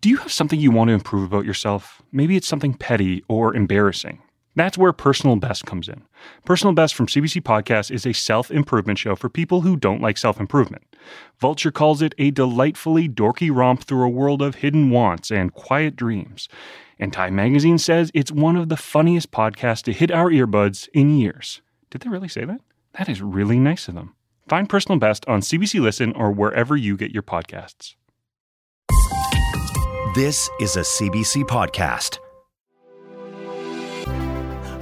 Do you have something you want to improve about yourself? Maybe it's something petty or embarrassing. That's where Personal Best comes in. Personal Best from CBC Podcast is a self improvement show for people who don't like self improvement. Vulture calls it a delightfully dorky romp through a world of hidden wants and quiet dreams. And Time Magazine says it's one of the funniest podcasts to hit our earbuds in years. Did they really say that? That is really nice of them. Find Personal Best on CBC Listen or wherever you get your podcasts. This is a CBC podcast.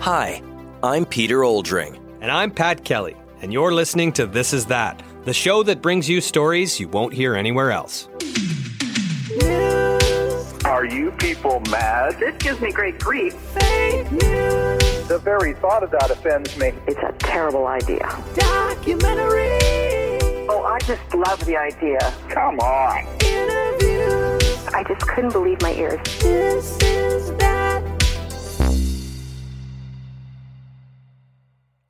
Hi, I'm Peter Oldring. And I'm Pat Kelly, and you're listening to This Is That, the show that brings you stories you won't hear anywhere else. Are you people mad? This gives me great grief. The very thought of that offends me. It's a terrible idea. Documentary. Oh, I just love the idea. Come on. Interview. I just couldn't believe my ears. This is that.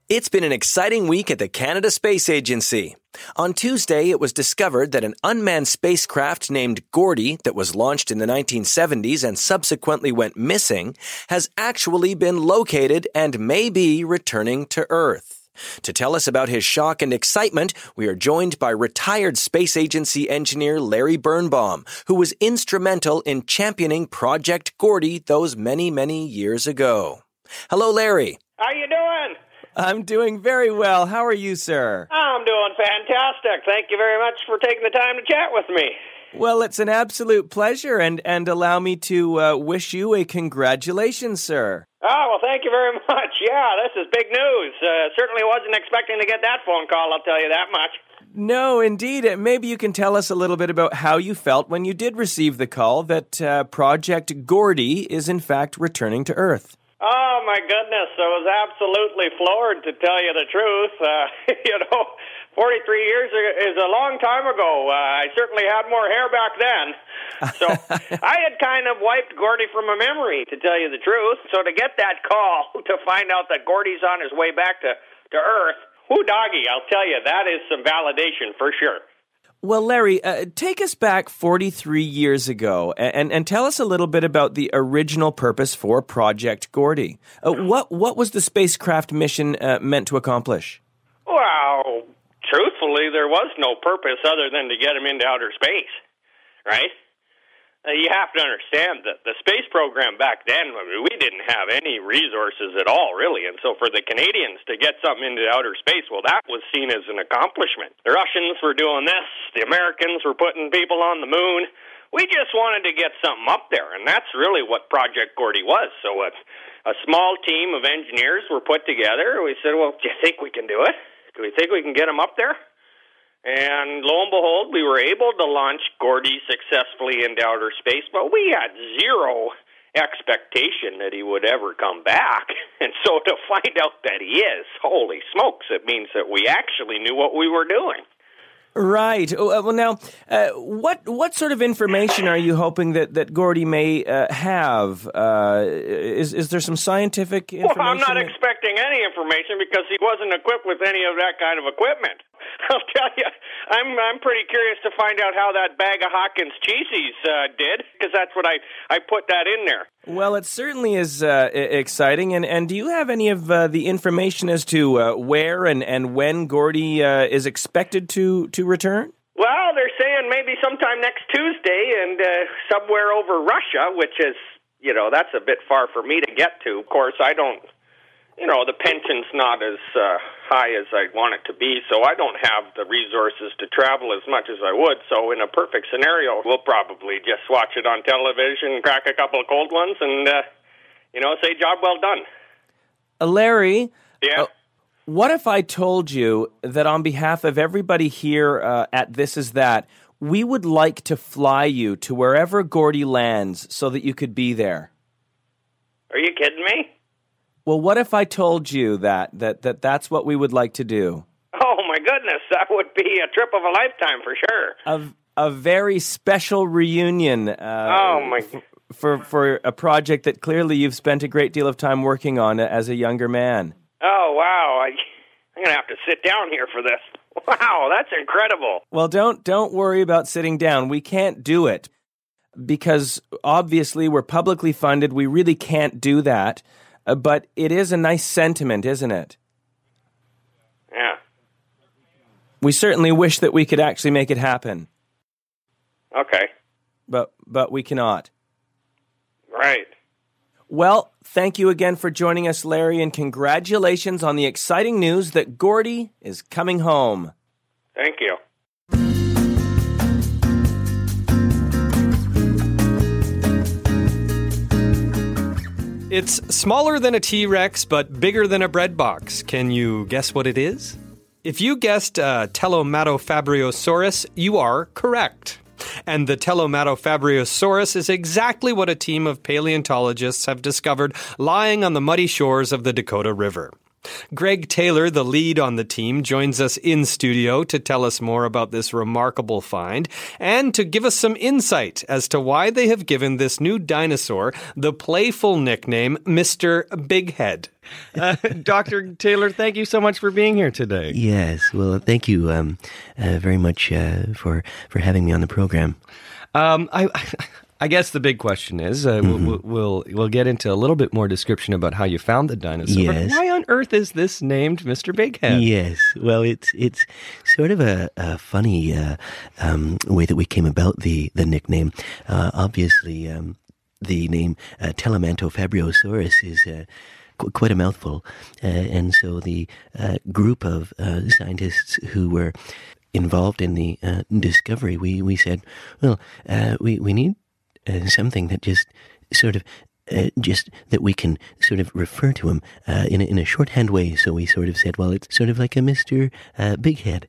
It's been an exciting week at the Canada Space Agency. On Tuesday, it was discovered that an unmanned spacecraft named Gordie, that was launched in the 1970s and subsequently went missing, has actually been located and may be returning to Earth. To tell us about his shock and excitement, we are joined by retired Space Agency engineer Larry Birnbaum, who was instrumental in championing Project Gordie those many, many years ago. Hello, Larry. How you doing? I'm doing very well. How are you, sir? I'm doing fantastic. Thank you very much for taking the time to chat with me. Well, it's an absolute pleasure, and, and allow me to uh, wish you a congratulations, sir. Oh, well, thank you very much. Yeah, this is big news. Uh, certainly wasn't expecting to get that phone call, I'll tell you that much. No, indeed. Uh, Maybe you can tell us a little bit about how you felt when you did receive the call that uh, Project Gordie is in fact returning to Earth. Oh, my goodness. I was absolutely floored, to tell you the truth. Uh, you know, 43 years is a long time ago. Uh, I certainly had more hair back then. So I had kind of wiped Gordie from my memory, to tell you the truth. So to get that call to find out that Gordie's on his way back to, to Earth, whoo doggy, I'll tell you, that is some validation for sure. Well, Larry, uh, take us back 43 years ago and, and tell us a little bit about the original purpose for Project Gordie. Uh, what, what was the spacecraft mission uh, meant to accomplish? Well, truthfully, there was no purpose other than to get him into outer space, right? Uh, you have to understand that the space program back then, I mean, we didn't have any resources at all, really. And so for the Canadians to get something into outer space, well, that was seen as an accomplishment. The Russians were doing this, the Americans were putting people on the moon. We just wanted to get something up there, and that's really what Project Gordie was. So a, a small team of engineers were put together. We said, well, do you think we can do it? Do we think we can get them up there? And lo and behold, we were able to launch Gordie successfully into outer space, but we had zero expectation that he would ever come back. And so to find out that he is, holy smokes, it means that we actually knew what we were doing. Right. Oh, uh, Well, now, uh, what what sort of information are you hoping that that Gordie may uh, have? Uh, is is there some scientific information? Well, I'm not that- expecting any information because he wasn't equipped with any of that kind of equipment. I'll tell you, I'm I'm pretty curious to find out how that bag of Hawkins Cheezies uh, did because that's what I I put that in there. Well, it certainly is uh, exciting. And, and do you have any of uh, the information as to uh, where and, and when Gordie uh, is expected to, to return? Well, they're saying maybe sometime next Tuesday and uh, somewhere over Russia, which is, you know, that's a bit far for me to get to. Of course, I don't, you know, the pension's not as uh, high as I want it to be, so I don't have the resources to travel as much as I would. So, in a perfect scenario, we'll probably just watch it on television, crack a couple of cold ones, and, uh, you know, say, job well done. Uh, Larry, Yeah. Uh, what if I told you that on behalf of everybody here uh, at This Is That, we would like to fly you to wherever Gordie lands so that you could be there? Are you kidding me? Well, what if I told you that that, that that's what we would like to do? Oh, my goodness, that would be a trip of a lifetime for sure. A, a very special reunion. Uh, Oh, my. for for a project that clearly you've spent a great deal of time working on as a younger man. Oh, wow. I, I'm going to have to sit down here for this. Wow, that's incredible. Well, don't don't worry about sitting down. We can't do it. because obviously we're publicly funded. We really can't do that. Uh, but it is a nice sentiment, isn't it? Yeah. We certainly wish that we could actually make it happen, Okay. but but we cannot. Right. Well, thank you again for joining us, Larry, and congratulations on the exciting news that Gordie is coming home. Thank you. It's smaller than a T Rex, but bigger than a bread box. Can you guess what it is? If you guessed uh, you are correct. And the Telomatofabriosaurus is exactly what a team of paleontologists have discovered lying on the muddy shores of the Dakota River. Greg Taylor, the lead on the team, joins us in studio to tell us more about this remarkable find and to give us some insight as to why they have given this new dinosaur the playful nickname Mr. Big Head. Uh, Dr. Taylor, thank you so much for being here today. Yes, well, thank you um, uh, very much uh, for for having me on the program. Um, I, I guess the big question is, uh, Mm-hmm. we'll, we'll we'll get into a little bit more description about how you found the dinosaur. Yes. why on earth is this named Mr. Big Head? Yes, well, it's it's sort of a, a funny uh, um, way that we came about the the nickname. Uh, obviously, um, the name uh, Telemantofabriosaurus is. Uh, qu- Quite a mouthful, uh, and so the uh, group of uh, scientists who were involved in the uh, discovery, we, we said, well, uh, we we need uh, something that just sort of uh, just that we can sort of refer to him uh, in a, in a shorthand way. So we sort of said, well, it's sort of like a Mister uh, Big Head.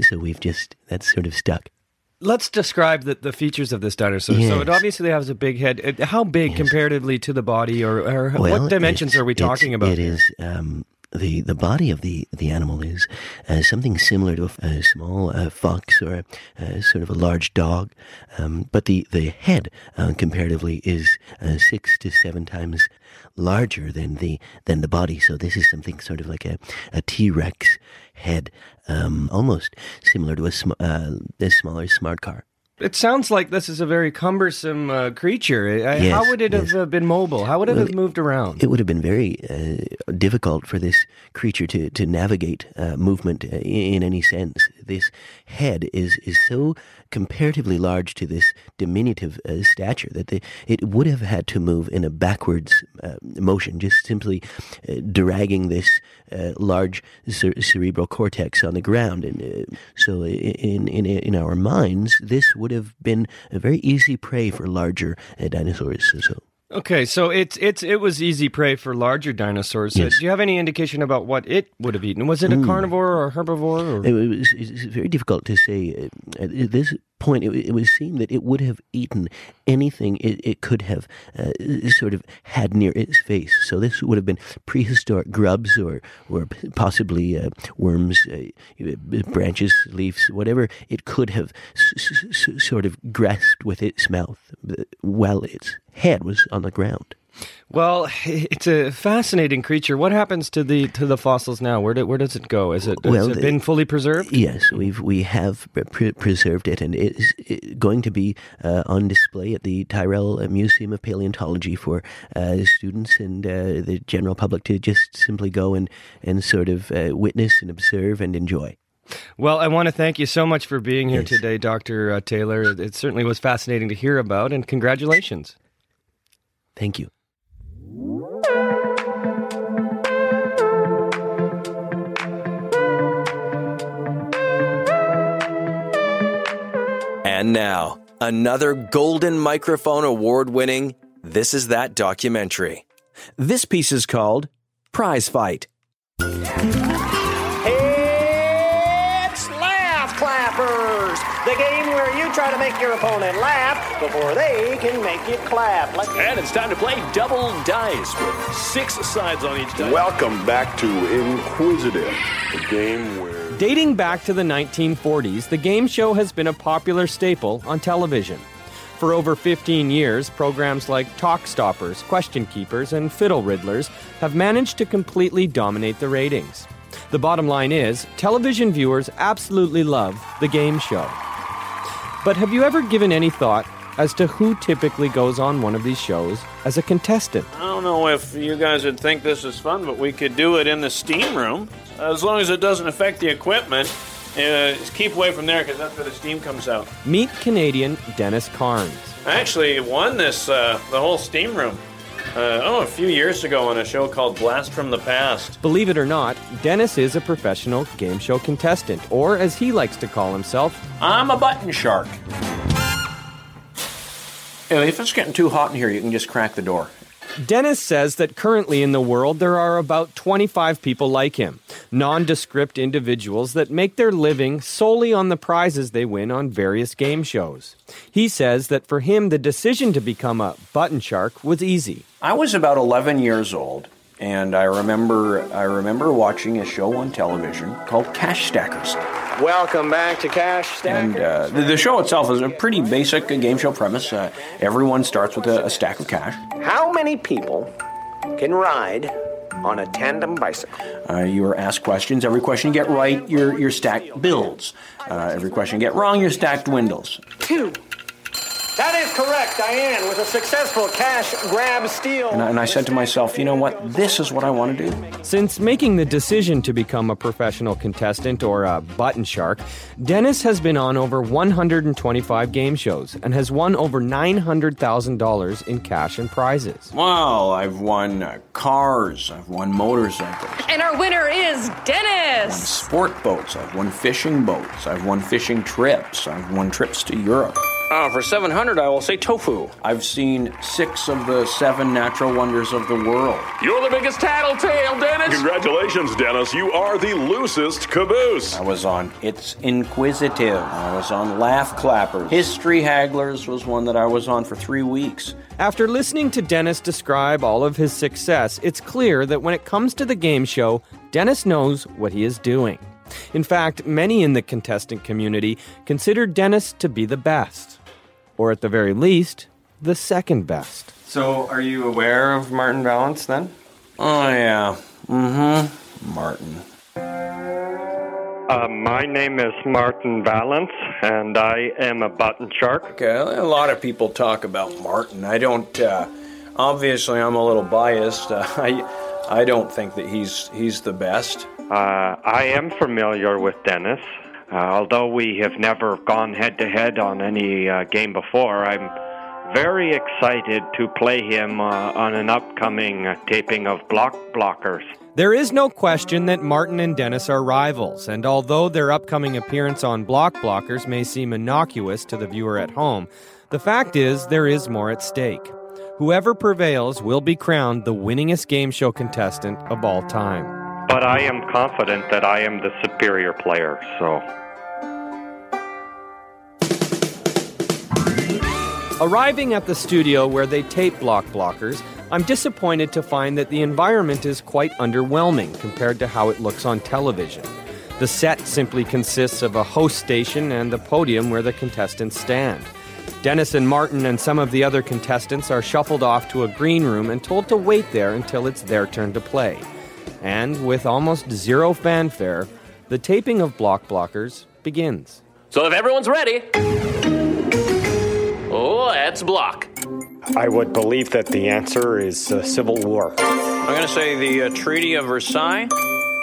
So we've just that's sort of stuck. Let's describe the, the features of this dinosaur. So it obviously has a big head. How big comparatively to the body, or, or Well, what dimensions are we talking about? It is um, the the body of the the animal is uh, something similar to a, a small uh, fox or a, uh, sort of a large dog, um, but the the head uh, comparatively is uh, six to seven times larger than the than the body. So this is something sort of like a a T Rex head, um, almost similar to a, sm- uh, a smaller smart car. It sounds like this is a very cumbersome uh, creature. Uh, Yes, how would it yes. have uh, been mobile? How would it Well, have moved around? It would have been very uh, difficult for this creature to, to navigate uh, movement uh, in, in any sense. This head is, is so comparatively large to this diminutive uh, stature that the, it would have had to move in a backwards uh, motion, just simply uh, dragging this uh, large cer- cerebral cortex on the ground. And uh, so, in, in, in our minds, this would have been a very easy prey for larger uh, dinosaurs. So, Okay, so it's it's it was easy prey for larger dinosaurs. So Yes. do you have any indication about what it would have eaten? Was it a Mm. carnivore or a herbivore? Or? It was it's very difficult to say. Uh, this point, it, it would seem that it would have eaten anything it, it could have uh, sort of had near its face. So this would have been prehistoric grubs or or possibly uh, worms, uh, branches, leaves, whatever it could have s- s- sort of grasped with its mouth uh, while its head was on the ground. Well, it's a fascinating creature. What happens to the to the fossils now? Where do, where does it go? Is it has Well, it been fully preserved? Yes, we've we have pre- preserved it, and it is going to be uh, on display at the Tyrrell uh, Museum of Paleontology for uh, students and uh, the general public to just simply go and and sort of uh, witness and observe and enjoy. Well, I want to thank you so much for being here Yes. today, Doctor uh, Taylor. It certainly was fascinating to hear about, and congratulations. Thank you. And now, another Golden Microphone Award winning This Is That documentary. This piece is called Prize Fight. It's Laugh Clappers, the game where you try to make your opponent laugh before they can make you clap. Let's And it's time to play double dice with six sides on each dice. Welcome back to Inquisitive, the game where. Dating back to the 1940s, the game show has been a popular staple on television. For over 15 years, programs like Talk Stoppers, Question Keepers, and Fiddle Riddlers have managed to completely dominate the ratings. The bottom line is, television viewers absolutely love the game show. But have you ever given any thought as to who typically goes on one of these shows as a contestant. I don't know if you guys would think this is fun, but we could do it in the steam room. As long as it doesn't affect the equipment. Uh, keep away from there because that's where the steam comes out. Meet Canadian Dennis Carnes. I actually won this, uh, the whole steam room. Uh, oh, a few years ago on a show called Blast from the Past. Believe it or not, Dennis is a professional game show contestant, or as he likes to call himself, I'm a button shark. If it's getting too hot in here, you can just crack the door. Dennis says that currently in the world there are about 25 people like him, nondescript individuals that make their living solely on the prizes they win on various game shows. He says that for him, the decision to become a button shark was easy. I was about 11 years old, and I remember I remember watching a show on television called Cash Stackers. Welcome back to Cash And uh, the, the show itself is a pretty basic game show premise. Uh, everyone starts with a, a stack of cash. How many people can ride on a tandem bicycle? Uh, you are asked questions. Every question you get right, your your stack builds. Uh, every question you get wrong, your stack dwindles. Two. That is correct, Diane, with a successful cash grab steal. And I, and I said to myself, you know what? This is what I want to do. Since making the decision to become a professional contestant or a button shark, Dennis has been on over 125 game shows and has won over $900,000 in cash and prizes. Wow, I've won uh, cars. I've won motorcycles. And our winner is Dennis. I've won sport boats. I've won fishing boats. I've won fishing trips. I've won trips to Europe. Oh, for 700, I will say tofu. I've seen six of the seven natural wonders of the world. You're the biggest tattletale, Dennis. Congratulations, Dennis. You are the loosest caboose. I was on It's Inquisitive. I was on Laugh Clappers. History Hagglers was one that I was on for three weeks. After listening to Dennis describe all of his success, it's clear that when it comes to the game show, Dennis knows what he is doing. In fact, many in the contestant community consider Dennis to be the best, or at the very least, the second best. So, are you aware of Martin Valance then? Oh, yeah. Mm hmm. Martin. Uh, my name is Martin Valance, and I am a button shark. Okay, a lot of people talk about Martin. I don't. Uh, obviously, I'm a little biased. Uh, I, I don't think that he's he's the best. Uh, I am familiar with Dennis. Uh, although we have never gone head to head on any uh, game before, I'm very excited to play him uh, on an upcoming taping of Block Blockers. There is no question that Martin and Dennis are rivals, and although their upcoming appearance on Block Blockers may seem innocuous to the viewer at home, the fact is there is more at stake. Whoever prevails will be crowned the winningest game show contestant of all time. But I am confident that I am the superior player, so. Arriving at the studio where they tape Block Blockers, I'm disappointed to find that the environment is quite underwhelming compared to how it looks on television. The set simply consists of a host station and the podium where the contestants stand. Dennis and Martin and some of the other contestants are shuffled off to a green room and told to wait there until it's their turn to play. And with almost zero fanfare, the taping of Block Blockers begins. So if everyone's ready, let's block. I would believe that the answer is uh, Civil War. I'm going to say the uh, Treaty of Versailles.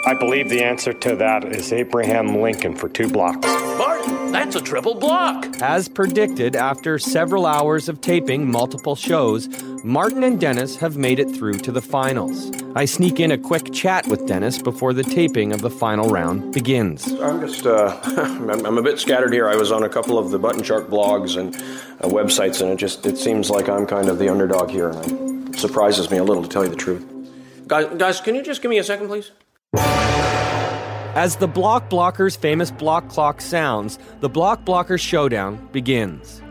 I believe the answer to that is Abraham Lincoln for two blocks. Martin, that's a triple block. As predicted, after several hours of taping multiple shows, Martin and Dennis have made it through to the finals. I sneak in a quick chat with Dennis before the taping of the final round begins. I'm just, uh, I'm, I'm a bit scattered here. I was on a couple of the Button Shark blogs and uh, websites, and it just, it seems like I'm kind of the underdog here, and it surprises me a little, to tell you the truth. Guys, guys, can you just give me a second, please? As the Block Blocker's famous block clock sounds, the Block Blocker showdown begins.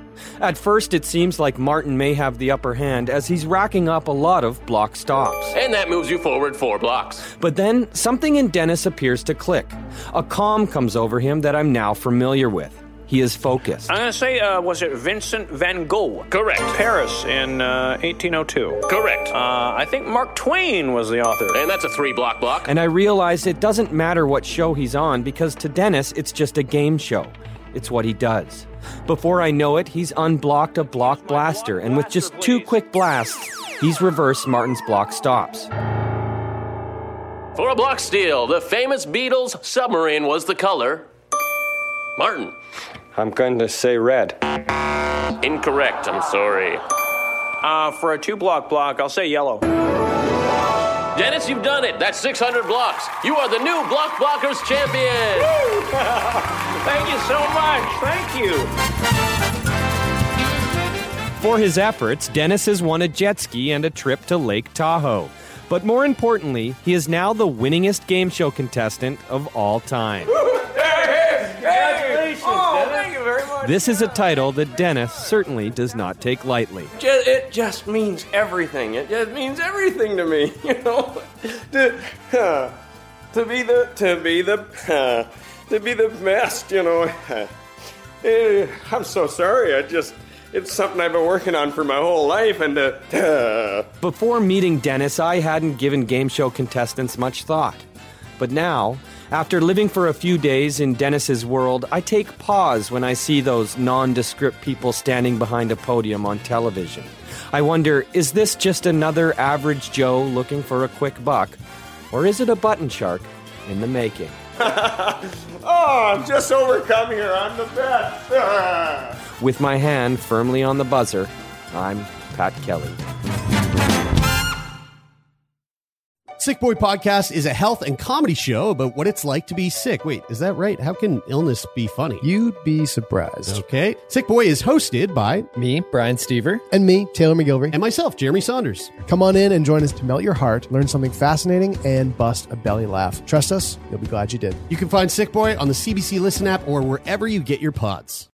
At first, it seems like Martin may have the upper hand as he's racking up a lot of block stops. And that moves you forward four blocks. But then, something in Dennis appears to click. A calm comes over him that I'm now familiar with. He is focused. I'm going to say, uh, was it Vincent van Gogh? Correct. Paris in uh, 1802. Correct. Uh, I think Mark Twain was the author. And that's a three block block. And I realize it doesn't matter what show he's on because to Dennis, it's just a game show. It's what he does. Before I know it, he's unblocked a block blaster, and with just two quick blasts, he's reversed Martin's block stops. For a block steal, the famous Beatles submarine was the color. Martin. I'm going to say red. Incorrect, I'm sorry. Uh, for a two block block, I'll say yellow. Dennis, you've done it. That's 600 blocks. You are the new Block Blockers champion. Thank you so much. Thank you. For his efforts, Dennis has won a jet ski and a trip to Lake Tahoe. But more importantly, he is now the winningest game show contestant of all time. Congratulations, This is a title that Dennis certainly does not take lightly. It just means everything. It just means everything to me. You know, to, uh, to be the to be the uh, to be the best. You know, Eh, I'm so sorry. I just it's something I've been working on for my whole life, and uh, Before meeting Dennis, I hadn't given game show contestants much thought. But now, after living for a few days in Dennis's world, I take pause when I see those nondescript people standing behind a podium on television. I wonder, is this just another average Joe looking for a quick buck? Or is it a button shark in the making? oh, I'm just overcome here. I'm the best. With my hand firmly on the buzzer, I'm Pat Kelly. Sick Boy Podcast is a health and comedy show about what it's like to be sick. Wait, is that right? How can illness be funny? You'd be surprised. Okay. Sick Boy is hosted by me, Brian Stever, and me, Taylor MacGillivary, and myself, Jeremie Saunders. Come on in and join us to melt your heart, learn something fascinating, and bust a belly laugh. Trust us, you'll be glad you did. You can find Sick Boy on the CBC Listen app or wherever you get your pods.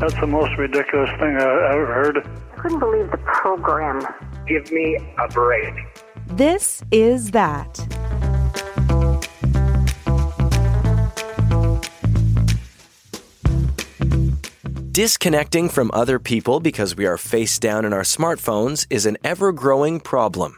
That's the most ridiculous thing I've ever heard. I couldn't believe the program. Give me a break. This is that. Disconnecting from other people because we are face down in our smartphones is an ever growing problem.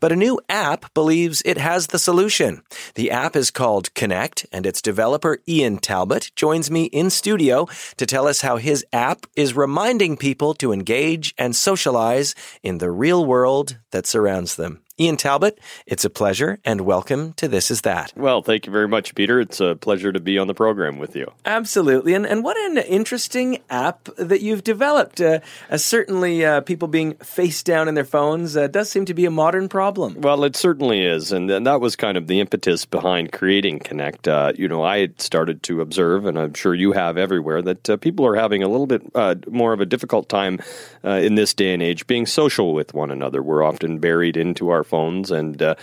But a new app believes it has the solution. The app is called Connect, and its developer Ian Talbot joins me in studio to tell us how his app is reminding people to engage and socialize in the real world that surrounds them. Ian Talbot, it's a pleasure and welcome to This Is That. Well, thank you very much, Peter. It's a pleasure to be on the program with you. Absolutely. And, and what an interesting app that you've developed. Uh, uh, certainly, uh, people being face down in their phones uh, does seem to be a modern problem. Well, it certainly is. And, and that was kind of the impetus behind creating Connect. Uh, you know, I had started to observe, and I'm sure you have everywhere, that uh, people are having a little bit uh, more of a difficult time uh, in this day and age being social with one another. We're often buried into our phones. And uh,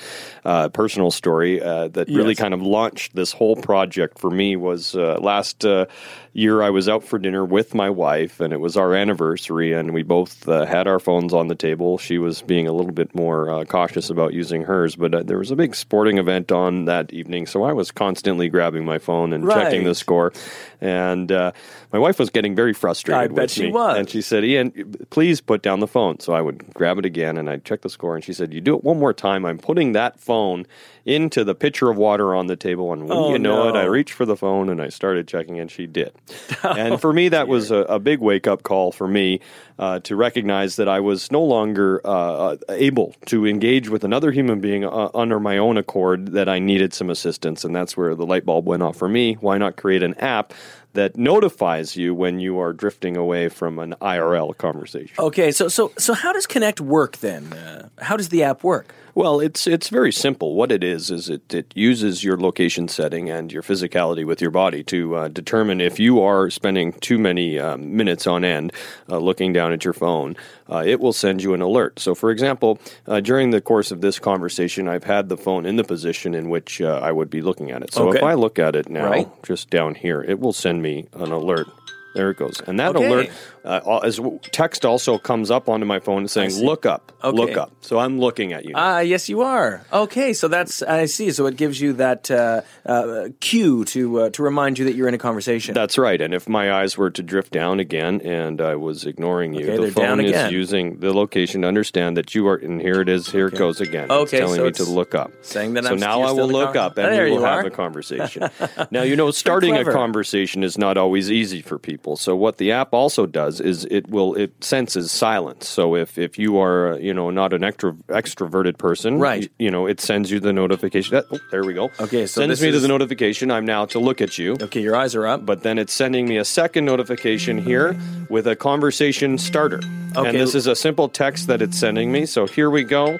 uh, personal story uh, that really Yes. kind of launched this whole project for me was uh, last uh, year I was out for dinner with my wife, and it was our anniversary, and we both uh, had our phones on the table. She was being a little bit more uh, cautious about using hers, but uh, there was a big sporting event on that evening, so I was constantly grabbing my phone and checking the score. And uh, my wife was getting very frustrated. I bet with she me. was. And she said, Ian, please put down the phone. So I would grab it again and I'd check the score. And she said, You do it one more time. I'm putting that phone into the pitcher of water on the table. And when Oh, you know it, I reached for the phone and I started checking, and she did. and for me, that was a, a big wake up call for me uh, to recognize that I was no longer uh, uh, able to engage with another human being uh, under my own accord, that I needed some assistance. And that's where the light bulb went off for me. Why not create an app? That notifies you when you are drifting away from an IRL conversation. Okay, so so so how does Connect work then? Uh, how does the app work? Well, it's it's very simple. What it is is it, it uses your location setting and your physicality with your body to uh, determine if you are spending too many um, minutes on end uh, looking down at your phone. Uh, it will send you an alert. So, for example, uh, during the course of this conversation, I've had the phone in the position in which uh, I would be looking at it. So, if I look at it now, Right. just down here, it will send me an alert There it goes, and that Okay. alert uh, as text also comes up onto my phone saying "Look up, look up." So I'm looking at you. Ah, yes, you are. Okay, so that's I see. So it gives you that uh, uh, cue to uh, to remind you that you're in a conversation. That's right. And if my eyes were to drift down again and I was ignoring you, Okay, the phone is using the location to understand that you are. And here it is. Here it goes again. Okay, it's telling so me to look up. saying that so I'm now I will look up and There we will have are. a conversation. now you know starting a conversation is not always easy for people. So what the app also does is it will it senses silence. So if if you are you know not an extro, extroverted person, Right. You, you know it sends you the notification. That, oh, there we go. Okay, so sends this me to the notification. I'm now to look at you. Okay, your eyes are up. But then it's sending me a second notification here with a conversation starter. Okay. And this is a simple text that it's sending me. So here we go.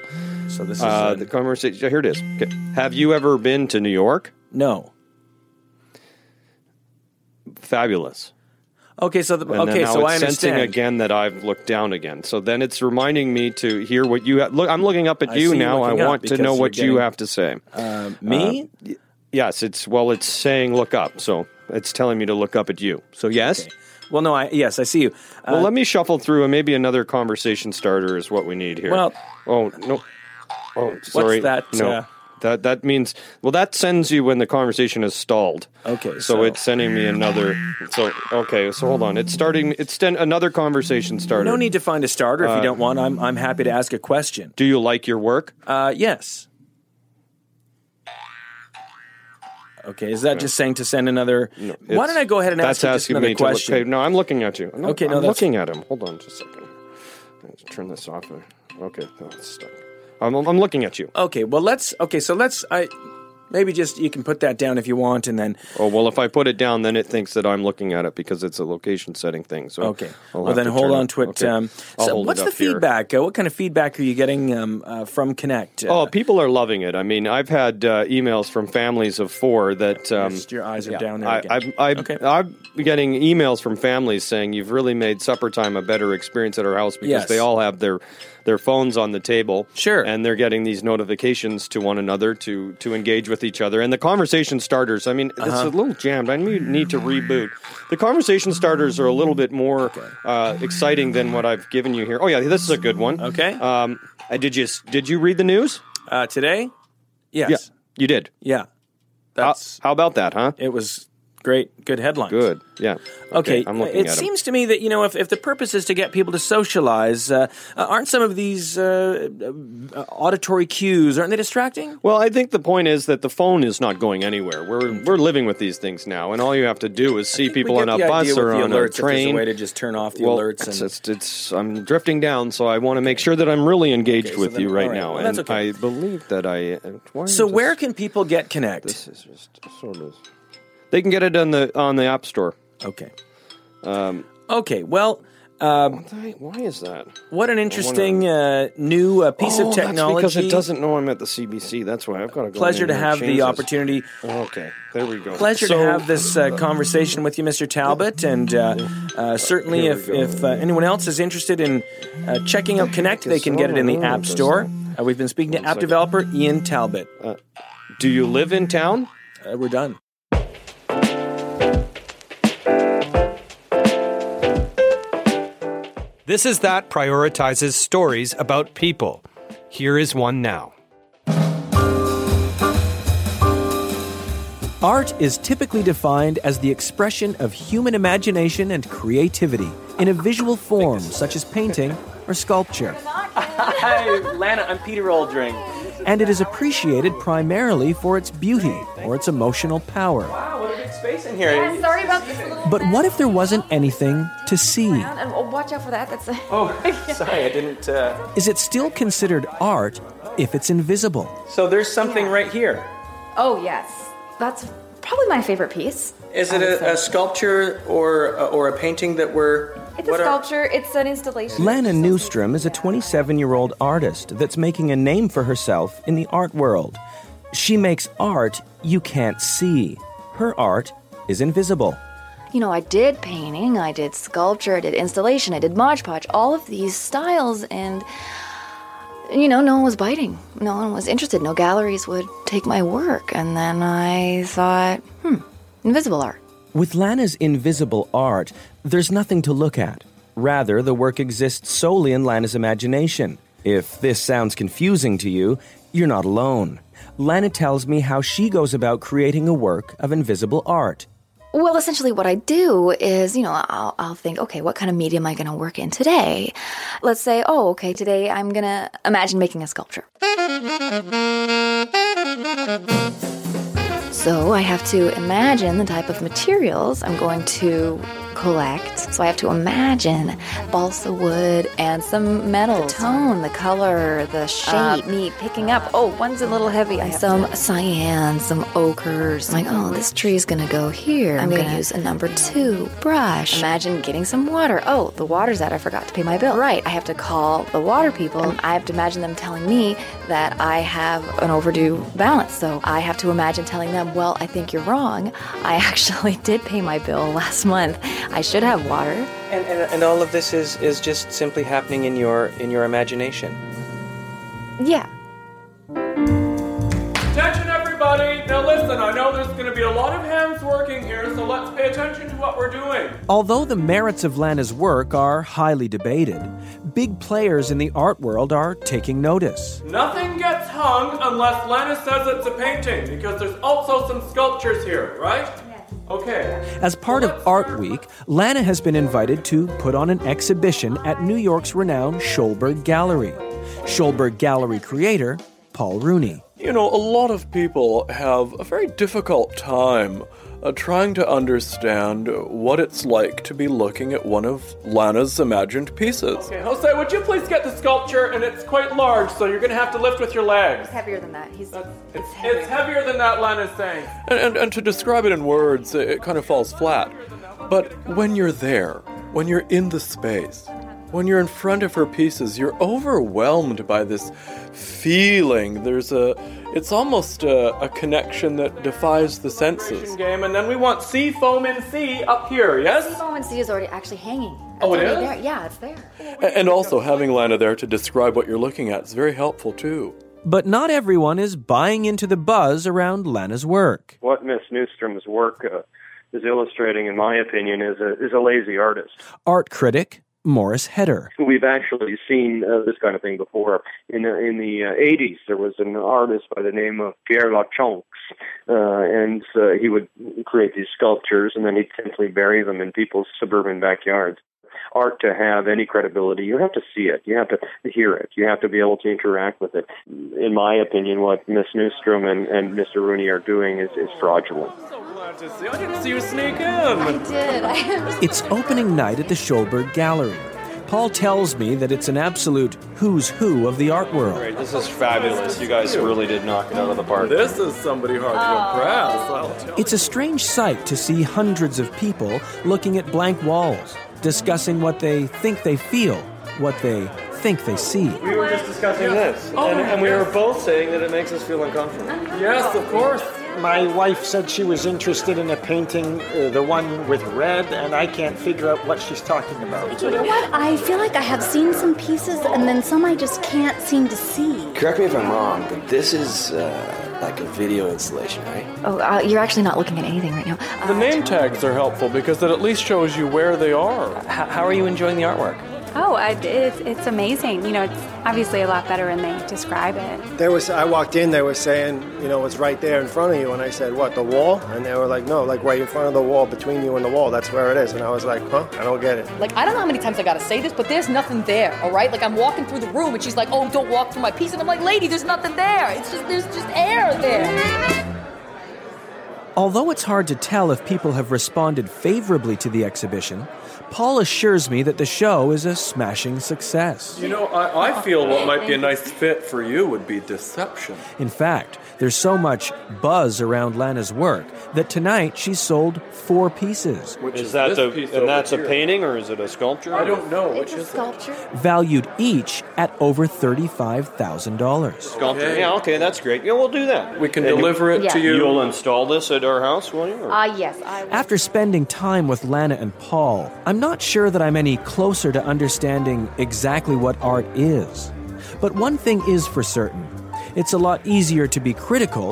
So this is uh, uh, the conversation. Here it is. Okay. Have you ever been to New York? no. Fabulous. Okay, so the, And okay, now so it's I sensing again that I've looked down again. So then it's reminding me to hear what you ha- look. I'm looking up at I you now. I want to know what you have to say. Uh, me? Uh, yes, it's well. It's saying look up. So it's telling me to look up at you. So yes. Well, no, I yes, I see you. well, Uh, let me shuffle through, and maybe another conversation starter is what we need here. Well- oh no, oh sorry, that, No, uh, that that means well, that sends you when the conversation is stalled. Okay, so, so- it's sending me another. So okay, so hold on, it's starting. It's sten- another conversation starter. no need to find a starter if Uh, you don't want. I'm I'm happy to ask a question. Do you like your work? Uh, yes. Okay, is that just saying to send another? Why It's- don't I go ahead and that's ask you just asking another me to look- question? okay, no, I'm looking at you. I'm, Okay, no, I'm that's- looking at him. Hold on just a second. Let's turn this off. Okay, oh, it's stuck. I'm, I'm looking at you. Okay, well let's. Okay, so let's. I maybe just you can put that down if you want, and then Oh well, if I put it down, then it thinks that I'm looking at it because it's a location setting thing. So okay. I'll well then hold on to it. Okay. Um, I'll so hold what's it the up here. feedback? Uh, what kind of feedback are you getting um, uh, from Connect? Uh, Oh, people are loving it. I mean, I've had uh, emails from families of four that um, Just your eyes are yeah, down there I, again. I've, I've, I'm getting emails from families saying you've really made supper time a better experience at our house because Yes. they all have their their phones on the table. Sure. and they're getting these notifications to one another to to engage with each other. And the conversation starters. I mean, it's Uh-huh. a little jammed. I need, need to reboot. The conversation starters are a little bit more uh, exciting than what I've given you here. Oh yeah, this is a good one. Okay. Um, uh, did you did you read the news? uh, today? Yes. Yeah, you did. Yeah. How, how about that, huh? It was great. Good headlines. Good. Yeah. Okay, I'm looking it seems to me that you know if, if the purpose is to get people to socialize, uh, uh, aren't some of these uh, uh, auditory cues aren't they distracting? Well, I think the point is that the phone is not going anywhere. We're we're living with these things now, and all you have to do is see people on a bus or on a there's a train. way to just turn off the well, alerts and- it's, it's- I'm drifting down, so I want to make sure that I'm really engaged Okay, so with then- you right right. now, Well, that's and okay. I believe that I. uh, So this- where can people get Connect? This is just sort of. They can get it on the on the App Store. Okay. Um, Okay, well, um, why is that? what an interesting uh, new uh, piece oh, of technology. because it doesn't know I'm at the CBC. That's why I've got to go. Pleasure to have the opportunity. Okay, there we go. Pleasure So- to have this uh, conversation with you, Mr. Talbot, and uh, uh, certainly if, if uh, anyone else is interested in uh, checking out Connect, they can get it in the App Store. Uh, we've been speaking to app second. developer Ian Talbot. Uh, do you live in town? Uh, we're done. This is that prioritizes stories about people. Here is one now. Art is typically defined as the expression of human imagination and creativity in a visual form, such as painting or sculpture. Hi, Lana. I'm Peter Oldring. And it is appreciated primarily for its beauty or its emotional power. Wow, what a big space in here. Yeah, sorry about this little. But what if there wasn't anything to see? And oh, watch out for that. That's a. Oh, sorry, I didn't. Uh... Is it still considered art if it's invisible? So there's something right here. Oh yes, that's probably my favorite piece. Is it a, a sculpture or or a painting that we're? It's a sculpture. It's an installation. Lana Newstrom is a 27 year old artist that's making a name for herself in the art world. She makes art you can't see. Her art is invisible. You know, I did painting, I did sculpture, I did installation, I did Mod Podge, all of these styles, and you know, no one was biting. No one was interested. No galleries would take my work. And then I thought, hmm, invisible art. With Lana's invisible art, there's nothing to look at. Rather, the work exists solely in Lana's imagination. If this sounds confusing to you, you're not alone. Lana tells me how she goes about creating a work of invisible art. Well, essentially, what I do is, you know, I'll, I'll think, okay, what kind of medium am I going to work in today? Let's say, oh, okay, today I'm going to imagine making a sculpture. So I have to imagine the type of materials I'm going to collect. So I have to imagine balsa wood and some metal. The tone, the color, the shape. Uh, me picking up, oh, one's a little heavy. And some cyan, some ochres. I'm like, oh, this tree is gonna go here. I'm gonna use a number two brush. Imagine getting some water. Oh, the water's out. I forgot to pay my bill. Right. I have to call the water people. And I have to imagine them telling me that I have an overdue balance. So I have to imagine telling them, well, I think you're wrong. I actually did pay my bill last month. I should have water. And, and, and all of this is, is just simply happening in your in your imagination. Yeah. Attention, everybody! Now listen, I know there's going to be a lot of hands working here, so let's pay attention to what we're doing. Although the merits of Lana's work are highly debated, big players in the art world are taking notice. Nothing gets hung unless Lana says it's a painting, because there's also some sculptures here, right? Okay. As part of Art Week, Lana has been invited to put on an exhibition at New York's renowned Schulberg Gallery. Schulberg Gallery creator, Paul Rooney. You know, a lot of people have a very difficult time uh, trying to understand what it's like to be looking at one of Lana's imagined pieces. Okay, Jose, would you please get the sculpture? And it's quite large, so you're going to have to lift with your legs. It's heavier than that. He's. It's, it's, heavier. it's heavier than that, Lana's saying. And, and, and to describe it in words, it, it kind of falls flat. But when you're there, when you're in the space, when you're in front of her pieces, you're overwhelmed by this feeling. There's a, it's almost a, a connection that defies the senses. Game, and then we want sea foam in sea up here. Yes. Sea foam in sea is already actually hanging. It's oh, it is. There. Yeah, it's there. And also having Lana there to describe what you're looking at is very helpful too. But not everyone is buying into the buzz around Lana's work. What Miss Newstrom's work uh, is illustrating, in my opinion, is a is a lazy artist. Art critic Morris Heder. We've actually seen uh, this kind of thing before. In uh, in the uh, 80s, there was an artist by the name of Pierre Lachonx, uh, and uh, he would create these sculptures, and then he'd simply bury them in people's suburban backyards. Art to have any credibility, you have to see it, you have to hear it, you have to be able to interact with it. In my opinion, what Miss Newstrom and, and Mr. Rooney are doing is, is fraudulent. So glad To see. I didn't see you sneak in. I did. I it's opening night at the Schulberg Gallery. Paul tells me that it's an absolute who's who of the art world. Great, this is fabulous. You guys really did knock it out of the park. This is somebody hard to impress. I'll tell It's a strange sight to see hundreds of people looking at blank walls, discussing what they think they feel, what they think they see. We were just discussing this, and, and we were both saying that it makes us feel uncomfortable. Yes, of course. My wife said she was interested in a painting, uh, the one with red, and I can't figure out what she's talking about. You know what? I feel like I have seen some pieces, and then some I just can't seem to see. Correct me if I'm wrong, but this is uh, like a video installation, right? Oh, uh, you're actually not looking at anything right now. Uh, the name tags are helpful because it at least shows you where they are. H- how are you enjoying the artwork? Oh, it's, it's amazing. You know, it's obviously a lot better when they describe it. There was, I walked in, they were saying, you know, it's right there in front of you. And I said, what, the wall? And they were like, no, like right in front of the wall, between you and the wall. That's where it is. And I was like, huh? I don't get it. Like, I don't know how many times I gotta say this, but there's nothing there, all right? Like, I'm walking through the room and she's like, oh, don't walk through my piece. And I'm like, lady, there's nothing there. It's just, there's just air there. Although it's hard to tell if people have responded favorably to the exhibition, Paul assures me that the show is a smashing success. You know, I, I feel what might be a nice fit for you would be deception. In fact, there's so much buzz around Lana's work that tonight she sold four pieces. Which is, is that the, and that's a painting or is it a sculpture? I don't know. Which it's a sculpture. Valued each at over thirty-five thousand dollars. Sculpture. Okay. Yeah, okay, that's great. Yeah, we'll do that. We can and deliver it yeah. to you. You'll install this at our house, will you? Ah, uh, yes. I will. After spending time with Lana and Paul, I'm not sure that I'm any closer to understanding exactly what art is. But one thing is for certain it's a lot easier to be critical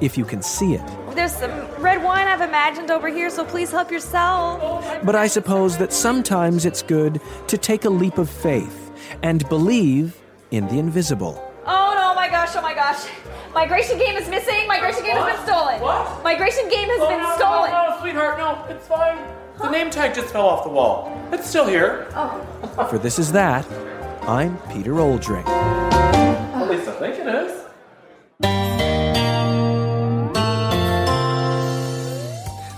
if you can see it. there's some red wine I've imagined over here, so please help yourself. But I suppose that sometimes it's good to take a leap of faith and believe in the invisible. Oh no, my gosh, oh my gosh. Migration game is missing. Migration game has been stolen. What? Migration game has Oh, been no, stolen. No, no, sweetheart, no, it's fine. The name tag just fell off the wall. It's still here. Oh. For this is that, I'm Peter Oldring. At least I think it is.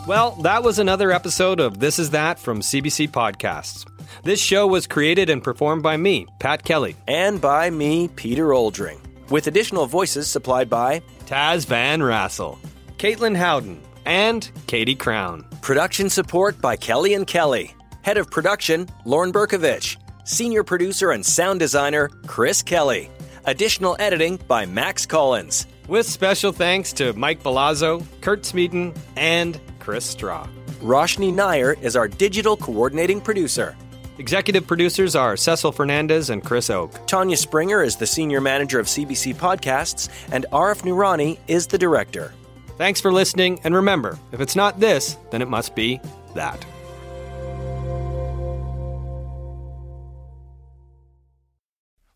Well, that was another episode of This Is That from CBC Podcasts. This show was created and performed by me, Pat Kelly. And by me, Peter Oldring. With additional voices supplied by Taz Van Rassel, Caitlin Howden, and Katie Crown. Production support by Kelly and Kelly. Head of production, Lauren Berkovich. Senior producer and sound designer, Chris Kelly. Additional editing by Max Collins. With special thanks to Mike Balazzo, Kurt Smeaton, and Chris Straw. Roshni Nair is our digital coordinating producer. Executive producers are Cecil Fernandez and Chris Oke. Tanya Springer is the senior manager of CBC Podcasts, and Arif Noorani is the director. Thanks for listening, and remember if it's not this, then it must be that.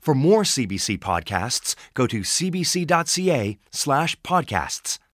For more CBC podcasts, go to cbc.ca slash podcasts.